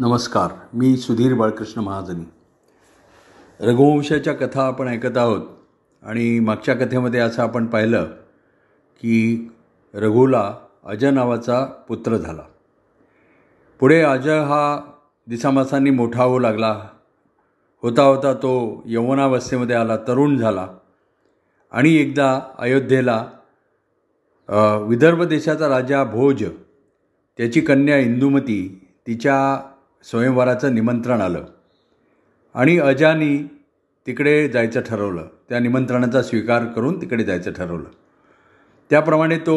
नमस्कार मी सुधीर बाळकृष्ण महाजनी. रघुवंशाच्या कथा आपण ऐकत आहोत आणि मागच्या कथेमध्ये असं आपण पाहिलं की रघुला अजय नावाचा पुत्र झाला. पुढे अजय हा दिसामासांनी मोठा होऊ लागला. होता होता तो यवनावस्थेमध्ये आला तरुण झाला आणि एकदा अयोध्येला विदर्भ देशाचा राजा भोज त्याची कन्या इंदुमती तिच्या स्वयंवराचं निमंत्रण आलं. आणि अजानी तिकडे जायचं ठरवलं. त्या निमंत्रणाचा स्वीकार करून तिकडे जायचं ठरवलं. त्याप्रमाणे तो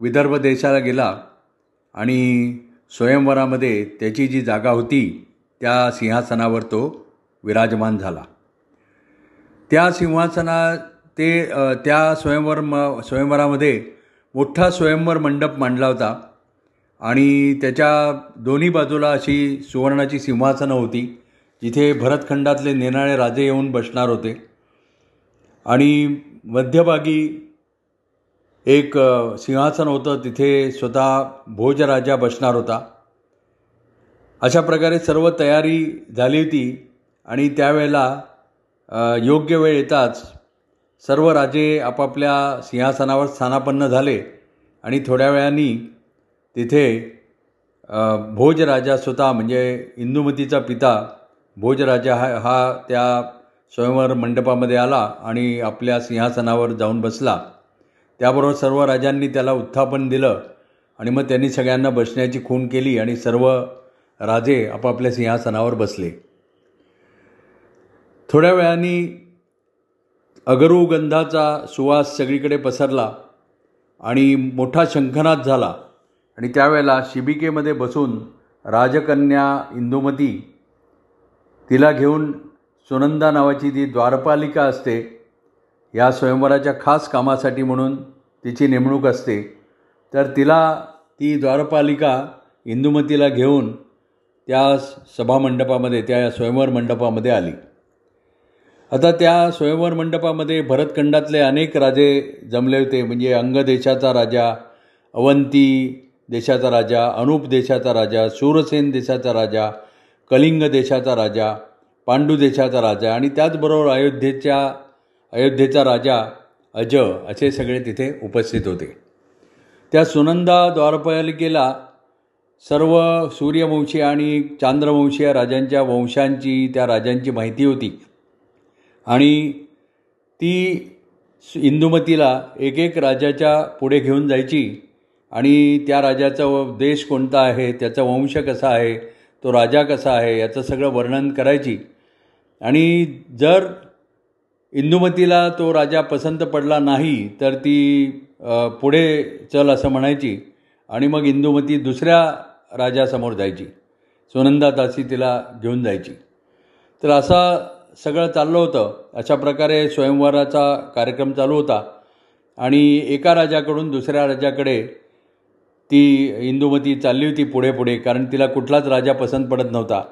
विदर्भ देशाला गेला आणि स्वयंवरामध्ये त्याची जी जागा होती त्या सिंहासनावर तो विराजमान झाला. त्या सिंहासना ते त्या स्वयंवर म स्वयंवरामध्ये मोठा स्वयंवर मंडप मांडला होता. आणि त्याच्या दोन्ही बाजूला अशी सुवर्णाची सिंहासनं होती जिथे भरतखंडातले नेनाळे राजे येऊन बसणार होते. आणि मध्यभागी एक सिंहासन होतं तिथे स्वतः भोजराजा बसणार होता. अशा प्रकारे सर्व तयारी झाली होती आणि त्यावेळेला योग्य वेळ येताच सर्व राजे आपापल्या सिंहासनावर स्थानापन्न झाले आणि थोड्या वेळाने तिथे भोजराजा स्वतः म्हणजे इंदुमतीचा पिता भोजराजा हा हा त्या स्वयंवर मंडपामध्ये आला आणि आपल्या सिंहासनावर जाऊन बसला. त्याबरोबर सर्व राजांनी त्याला उत्थापन दिलं आणि मग त्यांनी सगळ्यांना बसण्याची खून केली आणि सर्व राजे आपापल्या सिंहासनावर बसले. थोड्या वेळाने अगरुगंधाचा सुवास सगळीकडे पसरला आणि मोठा शंखनाद झाला. आणि त्यावेळेला शिबिकेमध्ये बसून राजकन्या इंदुमती तिला घेऊन सुनंदा नावाची जी द्वारपालिका असते या स्वयंवराच्या खास कामासाठी म्हणून तिची नेमणूक असते तर तिला ती द्वारपालिका इंदुमतीला घेऊन त्या सभामंडपामध्ये त्या स्वयंवर मंडपामध्ये आली. आता त्या स्वयंवर मंडपामध्ये भरतखंडातले अनेक राजे जमले होते म्हणजे अंगदेशाचा राजा अवंती देशाचा राजा अनुप देशाचा राजा शूरसेन देशाचा राजा कलिंग देशाचा राजा पांडू देशाचा राजा आणि त्याचबरोबर अयोध्येच्या अयोध्येचा राजा अज असे सगळे तिथे उपस्थित होते. त्या सुनंदा द्वारपालिकेला सर्व सूर्यवंशी आणि चांद्रवंशीय राजांच्या वंशांची त्या राजांची माहिती होती. आणि ती इंदुमतीला एक एक राजाच्या पुढे घेऊन जायची. आणि त्या राजाचा व- देश कोणता आहे त्याचा वंश कसा आहे तो राजा कसा आहे याचं सगळं वर्णन करायची. आणि जर इंदुमतीला तो राजा पसंत पडला नाही तर ती पुढे चल असं म्हणायची आणि मग इंदुमती दुसऱ्या राजासमोर जायची. सुनंदा दासी तिला घेऊन जायची. तर असा सगळं चाललं होतं. अशा प्रकारे स्वयंवराचा कार्यक्रम चालू होता. आणि एका राजाकडून दुसऱ्या राजाकडे ती इंदुमती चालली होती पुढे पुढे कारण तिला कुठलाच राजा पसंत पडत नव्हता.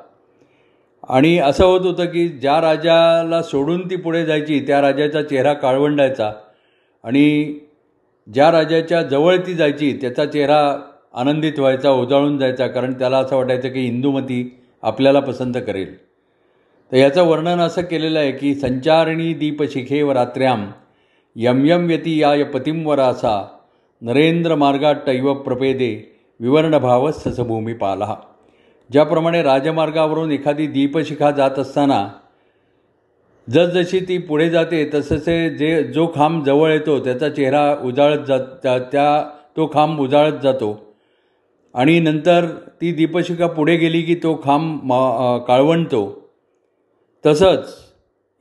आणि असं होत होतं की ज्या राजाला सोडून ती पुढे जायची त्या राजाचा चेहरा काळवंडायचा आणि ज्या राजाच्या जवळ ती जायची त्याचा चेहरा आनंदित व्हायचा ओजाळून जायचा कारण त्याला असं वाटायचं की इंदुमती आपल्याला पसंत करेल. तर याचं वर्णन असं केलेलं आहे की संचारिणी दीपशिखेव रात्र्याम यम यम व्यती या पतिंवर असा नरेंद्र मार्गाटैव प्रपेदे विवर्णभाव ससभूमी पाला ज्याप्रमाणे राजमार्गावरून एखादी दीपशिखा जात असताना जसजशी ती पुढे जाते तससे जे जो खांब जवळ येतो त्याचा चेहरा उजाळत जात त्या त्या तो खांब उजाळत जातो. आणि नंतर ती दीपशिखा पुढे गेली की तो खांब मा काळवंटतो. तसंच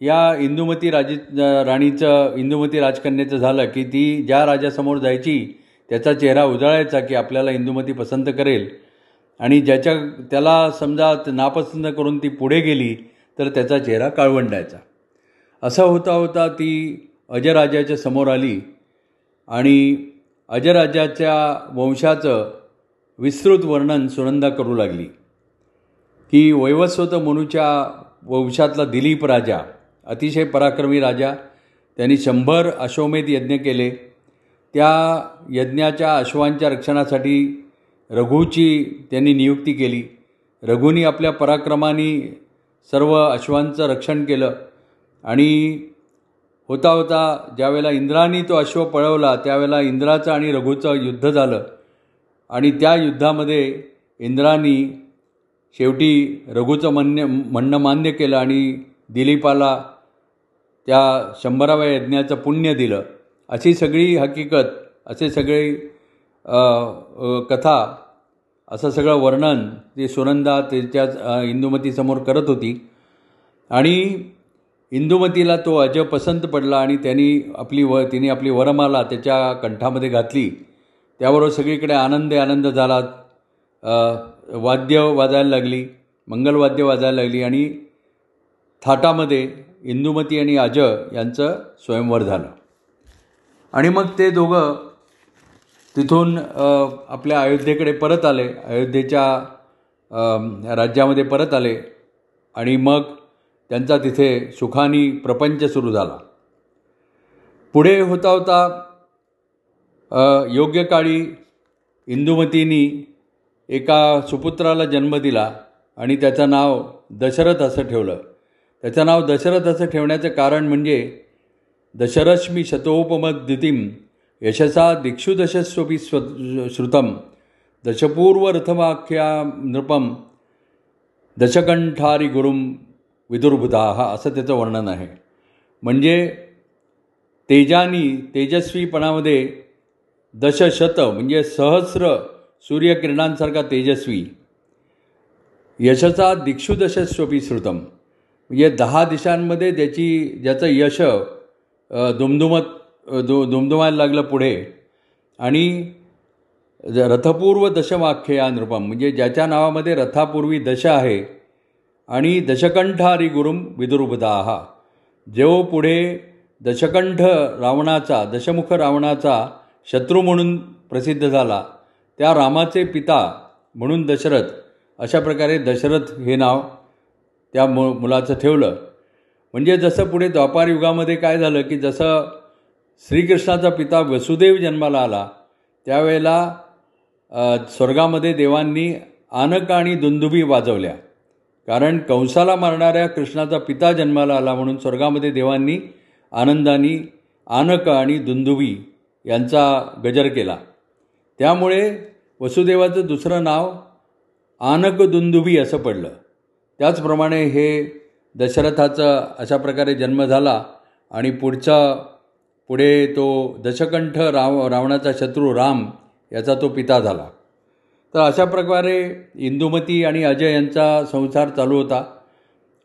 या इंदुमती राजी राणीचं इंदुमती राजकन्याचं झालं की ती ज्या राजासमोर जायची त्याचा चेहरा उजळायचा की आपल्याला इंदुमती पसंत करेल. आणि ज्याच्या त्याला समजा नापसंत करून ती पुढे गेली तर त्याचा चेहरा काळवंडायचा. असं होता होता ती अजराजाच्या समोर आली आणि अजराजाच्या वंशाचं विस्तृत वर्णन सुनंदा करू लागली. की वैवस्वत मनुच्या वंशातला दिलीप राजा अतिशय पराक्रमी राजा. त्यांनी शंभर अश्वमेध यज्ञ केले. त्या यज्ञाच्या अश्वांच्या रक्षणासाठी रघूची त्यांनी नियुक्ती केली. रघुनी आपल्या पराक्रमाने सर्व अश्वांचं रक्षण केलं आणि होता होता ज्यावेळेला इंद्राने तो अश्व पळवला त्यावेळेला इंद्राचं आणि रघूचं युद्ध झालं. आणि त्या युद्धामध्ये इंद्रानी शेवटी रघूचं म्हणणे म्हणणं मान्य केलं आणि दिलीपाला त्या शंभराव्या यज्ञाचं पुण्य दिलं. अशी सगळी हकीकत असे सगळे कथा असं सगळं वर्णन ती सुनंदा त्याच्या इंदुमतीसमोर करत होती. आणि इंदुमतीला तो अज पसंत पडला आणि त्यांनी आपली व तिने आपली वरमाला त्याच्या कंठामध्ये घातली. त्याबरोबर सगळीकडे आनंद आनंद झाला. वाद्य वाजायला लागली मंगलवाद्य वाजायला लागली आणि थाटामध्ये इंदुमती आणि अजय यांचं स्वयंवर झालं आणि मग ते दोघं तिथून आपल्या अयोध्येकडे परत आले. अयोध्येच्या राज्यामध्ये परत आले. आणि मग त्यांचा तिथे सुखानी प्रपंच सुरू झाला. पुढे होता होता योग्य काळी इंदुमतीनी एका सुपुत्राला जन्म दिला आणि त्याचं नाव दशरथ असं ठेवलं. त्याचं नाव दशरथ असं ठेवण्याचं कारण म्हणजे दशरश्मी शतोपमद्दितीम यशसा दिक्षुदशस्वपी स्व श्रुतम दशपूर्व रथवाख्या नृपम दशकंठारी गुरुम विदुर्भुता असं त्याचं वर्णन आहे. म्हणजे तेजानी तेजस्वीपणामध्ये दशशत म्हणजे सहस्र सूर्यकिरणांसारखा तेजस्वी यशचा दिक्षुदशस्वपी श्रुतम. म्हणजे दहा दिशांमध्ये ज्याची ज्याचं यश दुमदुमत दु दुमदुमायला लागलं पुढे. आणि ज- रथपूर्व दशवाख्य या नृपम म्हणजे ज्याच्या नावामध्ये रथापूर्वी दश आहे. आणि दशकंठारी गुरुम विदुर्भदाहा जो पुढे दशकंठ रावणाचा दशमुख रावणाचा शत्रू म्हणून प्रसिद्ध झाला त्या रामाचे पिता म्हणून दशरथ अशा प्रकारे दशरथ हे नाव त्या मु मुलाचं ठेवलं. म्हणजे जसं पुढे द्वापार युगामध्ये काय झालं की जसं श्रीकृष्णाचा पिता वसुदेव जन्माला आला त्यावेळेला स्वर्गामध्ये देवांनी आनक आणि दुंदुबी वाजवल्या. कारण कंसाला मारणाऱ्या कृष्णाचा पिता जन्माला आला म्हणून स्वर्गामध्ये देवांनी आनंदानी आनक आणि दुंदुबी यांचा गजर केला. त्यामुळे वसुदेवाचं दुसरं नाव आनक दुंदुबी असं पडलं. त्याचप्रमाणे हे दशरथाचा अशा प्रकारे जन्म झाला आणि पुढचा पुढे तो दशकंठ राव रावणाचा शत्रू राम याचा तो पिता झाला. तर अशा प्रकारे इंदुमती आणि अजय यांचा संसार चालू होता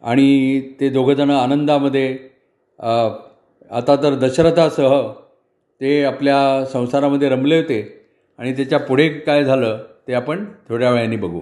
आणि ते दोघंजणं आनंदामध्ये आता तर दशरथासह ते आपल्या संसारामध्ये रमले होते आणि त्याच्या पुढे काय झालं ते आपण थोड्या वेळाने बघू.